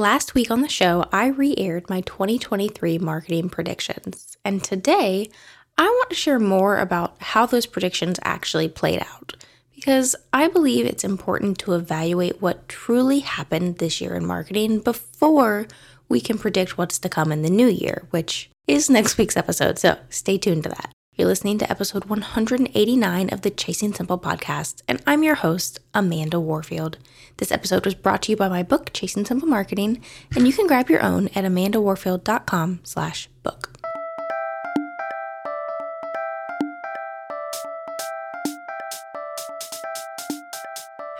Last week on the show, I re aired my 2023 marketing predictions, and today I want to share more about how those predictions actually played out because I believe it's important to evaluate what truly happened this year in marketing before we can predict what's to come in the new year, which is next week's episode, so stay tuned to that. You're listening to episode 189 of the Chasing Simple podcast, and I'm your host, Amanda Warfield. This episode was brought to you by my book, Chasing Simple Marketing, and you can grab your own at amandawarfield.com slash book.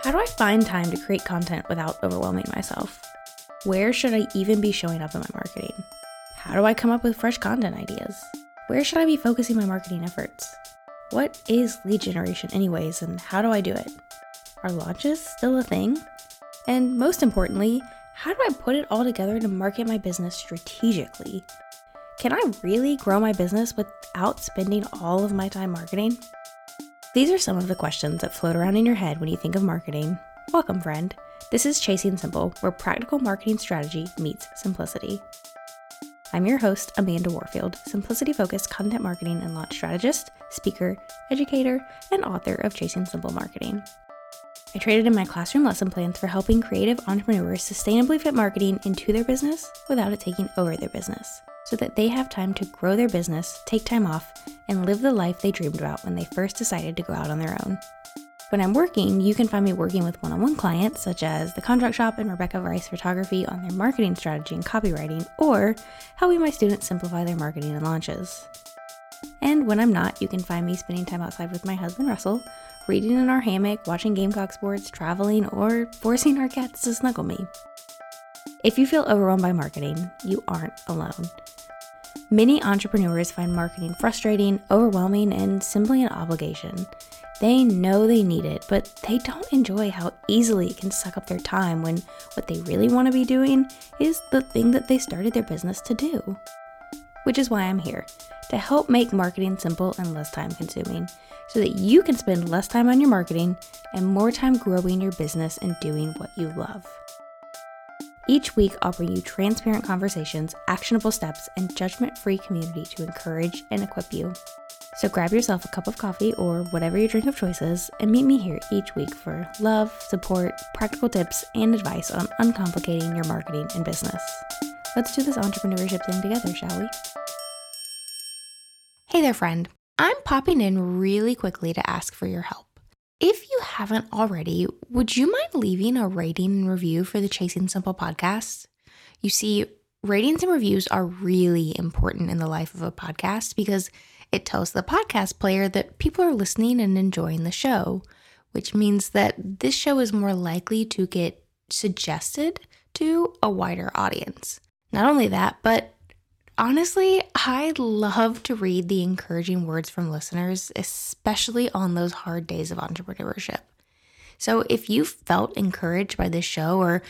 How do I find time to create content without overwhelming myself? Where should I even be showing up in my marketing? How do I come up with fresh content ideas? Where should I be focusing my marketing efforts? What is lead generation, anyways, and how do I do it? Are launches still a thing? And most importantly, how do I put it all together to market my business strategically? Can I really grow my business without spending all of my time marketing? These are some of the questions that float around in your head when you think of marketing. Welcome, friend. This is Chasing Simple, where practical marketing strategy meets simplicity. I'm your host, Amanda Warfield, simplicity focused content marketing and launch strategist, speaker, educator, and author of Chasing Simple Marketing. I traded in my classroom lesson plans for helping creative entrepreneurs sustainably fit marketing into their business without it taking over their business, so that they have time to grow their business, take time off, and live the life they dreamed about when they first decided to go out on their own. When I'm working, you can find me working with one on one clients, such as the Contract Shop and Rebecca Rice Photography, on their marketing strategy and copywriting, or helping my students simplify their marketing and launches. And when I'm not, you can find me spending time outside with my husband Russell, reading in our hammock, watching Gamecock sports, traveling, or forcing our cats to snuggle me. If you feel overwhelmed by marketing, you aren't alone. Many entrepreneurs find marketing frustrating, overwhelming, and simply an obligation. They know they need it, but they don't enjoy how easily it can suck up their time when what they really want to be doing is the thing that they started their business to do. Which is why I'm here to help make marketing simple and less time consuming so that you can spend less time on your marketing and more time growing your business and doing what you love. Each week, I'll bring you transparent conversations, actionable steps, and judgment free community to encourage and equip you. So grab yourself a cup of coffee or whatever your drink of choice is and meet me here each week for love, support, practical tips, and advice on uncomplicating your marketing and business. Let's do this entrepreneurship thing together, shall we? Hey there, friend. I'm popping in really quickly to ask for your help. If you haven't already, would you mind leaving a rating and review for the Chasing Simple podcast? You see, ratings and reviews are really important in the life of a podcast because it tells the podcast player that people are listening and enjoying the show, which means that this show is more likely to get suggested to a wider audience. Not only that, but honestly, I love to read the encouraging words from listeners, especially on those hard days of entrepreneurship. So if you felt encouraged by this show or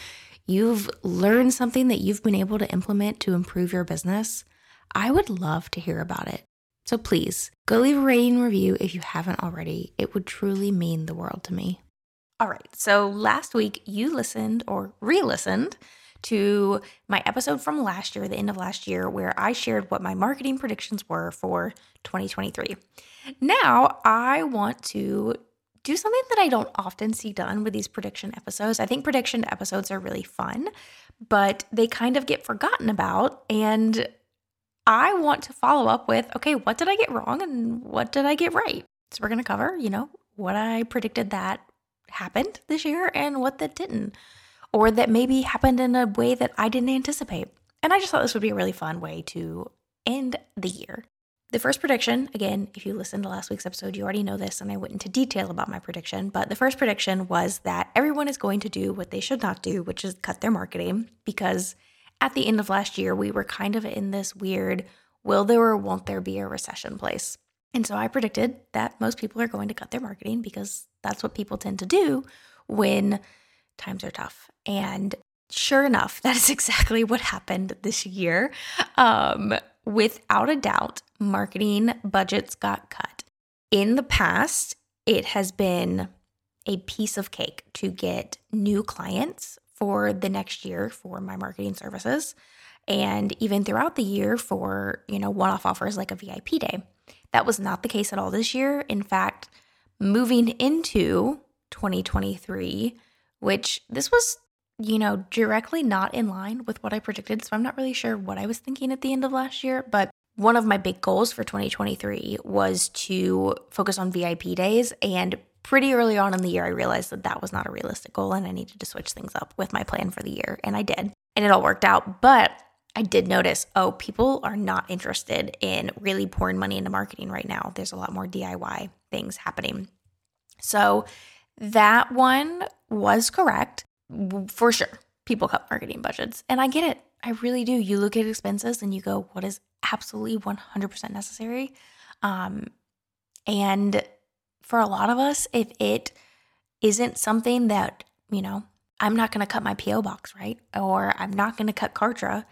you've learned something that you've been able to implement to improve your business, I would love to hear about it. So please go leave a rating review if you haven't already. It would truly mean the world to me. All right, so last week you listened or re listened to my episode from last year, the end of last year, where I shared what my marketing predictions were for 2023. Now I want to do something that I don't often see done with these prediction episodes. I think prediction episodes are really fun, but they kind of get forgotten about. And I want to follow up with okay, what did I get wrong and what did I get right? So we're going to cover, you know, what I predicted that happened this year and what that didn't, or that maybe happened in a way that I didn't anticipate. And I just thought this would be a really fun way to end the year. The first prediction, again, if you listened to last week's episode, you already know this, and I went into detail about my prediction. But the first prediction was that everyone is going to do what they should not do, which is cut their marketing, because at the end of last year, we were kind of in this weird will there or won't there be a recession place. And so I predicted that most people are going to cut their marketing because that's what people tend to do when times are tough. And sure enough, that is exactly what happened this year. Um, without a doubt, marketing budgets got cut. In the past, it has been a piece of cake to get new clients for the next year for my marketing services and even throughout the year for, you know, one-off offers like a VIP day. That was not the case at all this year. In fact, moving into 2023, which this was, you know, directly not in line with what I predicted. So I'm not really sure what I was thinking at the end of last year, but one of my big goals for 2023 was to focus on VIP days. And pretty early on in the year, I realized that that was not a realistic goal and I needed to switch things up with my plan for the year. And I did. And it all worked out. But I did notice, oh, people are not interested in really pouring money into marketing right now. There's a lot more DIY things happening. So that one was correct for sure. People cut marketing budgets, and I get it. I really do. You look at expenses and you go, what is absolutely 100% necessary? Um, and for a lot of us, if it isn't something that, you know, I'm not going to cut my PO box, right? Or I'm not going to cut Kartra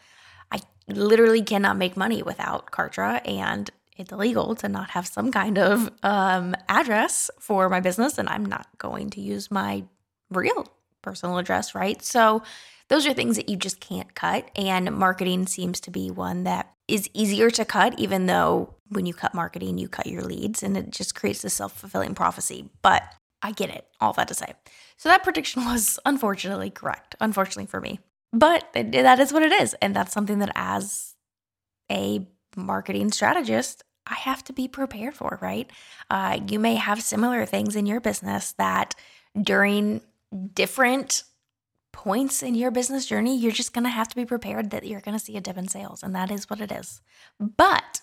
I literally cannot make money without Kartra and it's illegal to not have some kind of um, address for my business and I'm not going to use my real personal address, right? So those are things that you just can't cut and marketing seems to be one that is easier to cut even though when you cut marketing you cut your leads and it just creates a self-fulfilling prophecy. But I get it, all that to say. So that prediction was unfortunately correct, unfortunately for me. But that is what it is. And that's something that, as a marketing strategist, I have to be prepared for, right? Uh, you may have similar things in your business that during different points in your business journey, you're just going to have to be prepared that you're going to see a dip in sales. And that is what it is. But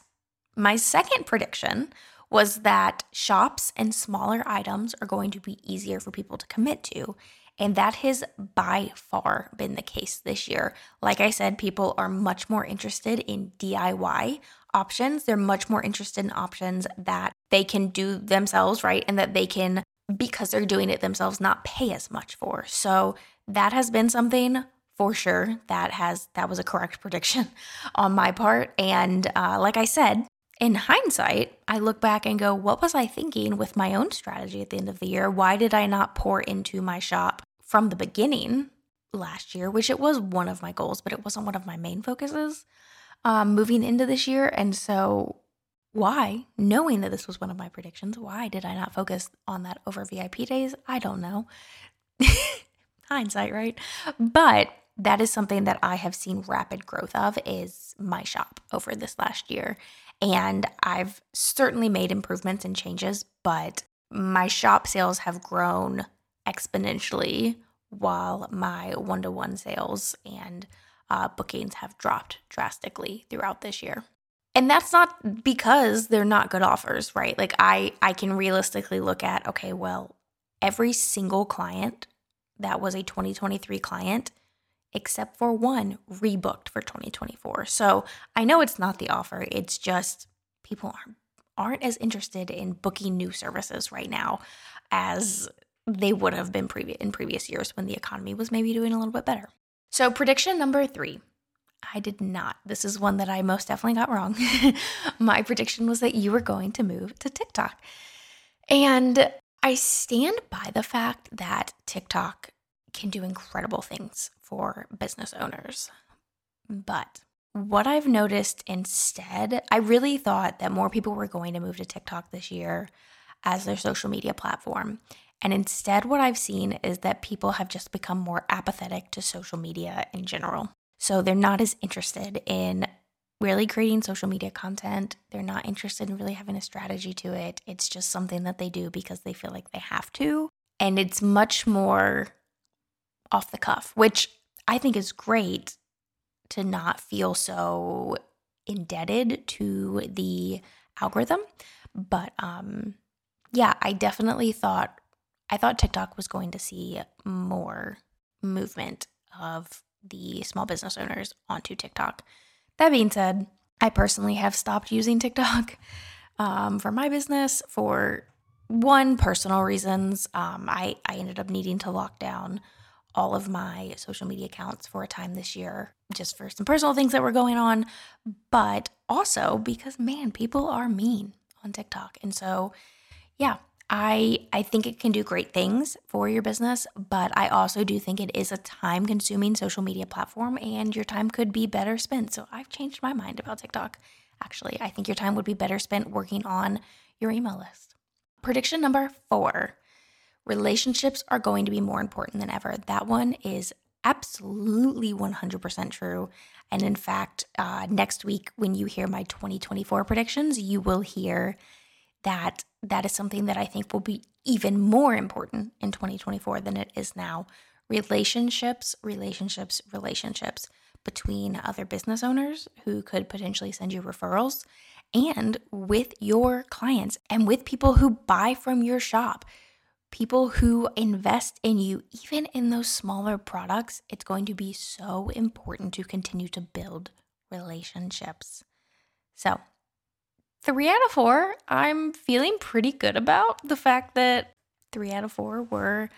my second prediction was that shops and smaller items are going to be easier for people to commit to. And that has by far been the case this year. Like I said, people are much more interested in DIY options. They're much more interested in options that they can do themselves, right? And that they can, because they're doing it themselves, not pay as much for. So that has been something for sure that has that was a correct prediction on my part and uh, like i said in hindsight, I look back and go, what was I thinking with my own strategy at the end of the year? Why did I not pour into my shop from the beginning last year, which it was one of my goals, but it wasn't one of my main focuses um, moving into this year. And so, why, knowing that this was one of my predictions, why did I not focus on that over VIP days? I don't know. Hindsight, right? But that is something that I have seen rapid growth of is my shop over this last year. And I've certainly made improvements and changes, but my shop sales have grown exponentially while my one to one sales and uh, bookings have dropped drastically throughout this year. And that's not because they're not good offers, right? Like I I can realistically look at okay, well, every single client that was a 2023 client except for one rebooked for 2024. So, I know it's not the offer, it's just people aren't aren't as interested in booking new services right now as they would have been previous in previous years when the economy was maybe doing a little bit better. So prediction number 3. I did not. This is one that I most definitely got wrong. My prediction was that you were going to move to TikTok. And I stand by the fact that TikTok can do incredible things for business owners. But what I've noticed instead, I really thought that more people were going to move to TikTok this year as their social media platform. And instead, what I've seen is that people have just become more apathetic to social media in general. So they're not as interested in really creating social media content. They're not interested in really having a strategy to it. It's just something that they do because they feel like they have to. And it's much more off the cuff, which I think is great to not feel so indebted to the algorithm. But um, yeah, I definitely thought I thought TikTok was going to see more movement of the small business owners onto TikTok. That being said, I personally have stopped using TikTok um, for my business for one personal reasons. Um, I I ended up needing to lock down all of my social media accounts for a time this year, just for some personal things that were going on, but also because man, people are mean on TikTok, and so yeah, I I think it can do great things for your business, but I also do think it is a time-consuming social media platform and your time could be better spent. So I've changed my mind about TikTok. Actually, I think your time would be better spent working on your email list. Prediction number 4. Relationships are going to be more important than ever. That one is absolutely 100% true. And in fact, uh, next week, when you hear my 2024 predictions, you will hear that that is something that I think will be even more important in 2024 than it is now. Relationships, relationships, relationships between other business owners who could potentially send you referrals and with your clients and with people who buy from your shop. People who invest in you, even in those smaller products, it's going to be so important to continue to build relationships. So, three out of four, I'm feeling pretty good about the fact that three out of four were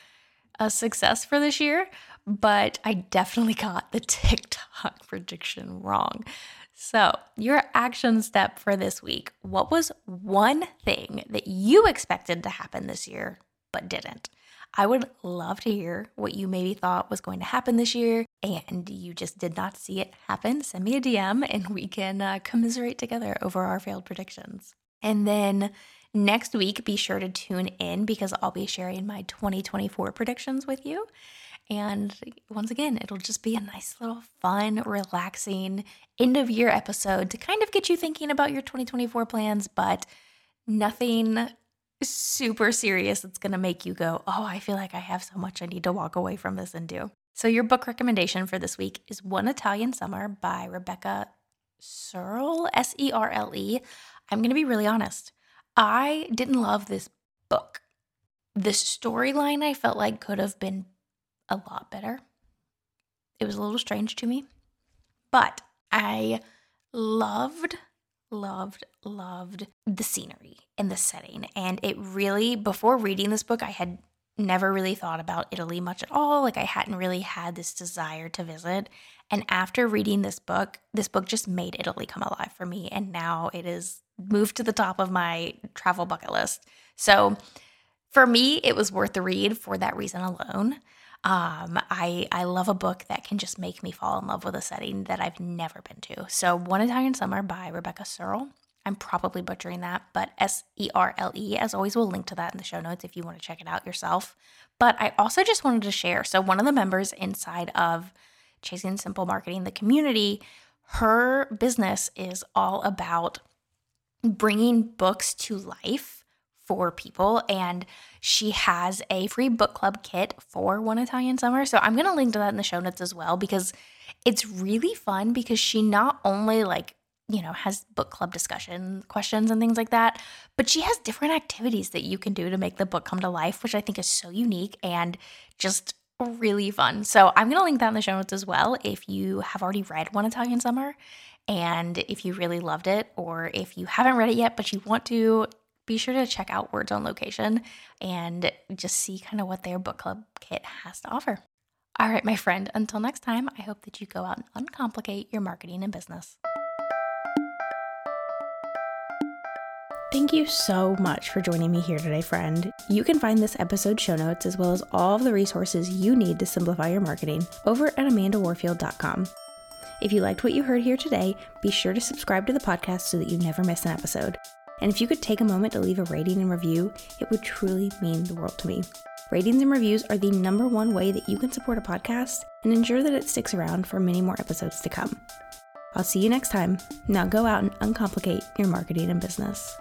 a success for this year, but I definitely got the TikTok prediction wrong. So, your action step for this week what was one thing that you expected to happen this year but didn't? I would love to hear what you maybe thought was going to happen this year and you just did not see it happen. Send me a DM and we can uh, commiserate together over our failed predictions. And then next week, be sure to tune in because I'll be sharing my 2024 predictions with you. And once again, it'll just be a nice little fun, relaxing end of year episode to kind of get you thinking about your 2024 plans, but nothing super serious that's going to make you go, Oh, I feel like I have so much I need to walk away from this and do. So, your book recommendation for this week is One Italian Summer by Rebecca Serle, S E R L E. I'm going to be really honest. I didn't love this book. The storyline I felt like could have been a lot better. It was a little strange to me, but I loved loved, loved the scenery and the setting. And it really, before reading this book, I had never really thought about Italy much at all. Like I hadn't really had this desire to visit. And after reading this book, this book just made Italy come alive for me. And now it is moved to the top of my travel bucket list. So for me, it was worth the read for that reason alone. Um, I I love a book that can just make me fall in love with a setting that I've never been to. So, One Italian Summer by Rebecca Serle. I'm probably butchering that, but S E R L E. As always, we'll link to that in the show notes if you want to check it out yourself. But I also just wanted to share. So, one of the members inside of Chasing Simple Marketing, the community, her business is all about bringing books to life for people. And she has a free book club kit for One Italian Summer. So I'm going to link to that in the show notes as well because it's really fun because she not only like you know, has book club discussion questions and things like that. But she has different activities that you can do to make the book come to life, which I think is so unique and just really fun. So I'm going to link that in the show notes as well if you have already read One Italian Summer and if you really loved it, or if you haven't read it yet but you want to, be sure to check out Words on Location and just see kind of what their book club kit has to offer. All right, my friend, until next time, I hope that you go out and uncomplicate your marketing and business. Thank you so much for joining me here today, friend. You can find this episode show notes as well as all of the resources you need to simplify your marketing over at amandawarfield.com. If you liked what you heard here today, be sure to subscribe to the podcast so that you never miss an episode. And if you could take a moment to leave a rating and review, it would truly mean the world to me. Ratings and reviews are the number one way that you can support a podcast and ensure that it sticks around for many more episodes to come. I'll see you next time. Now go out and uncomplicate your marketing and business.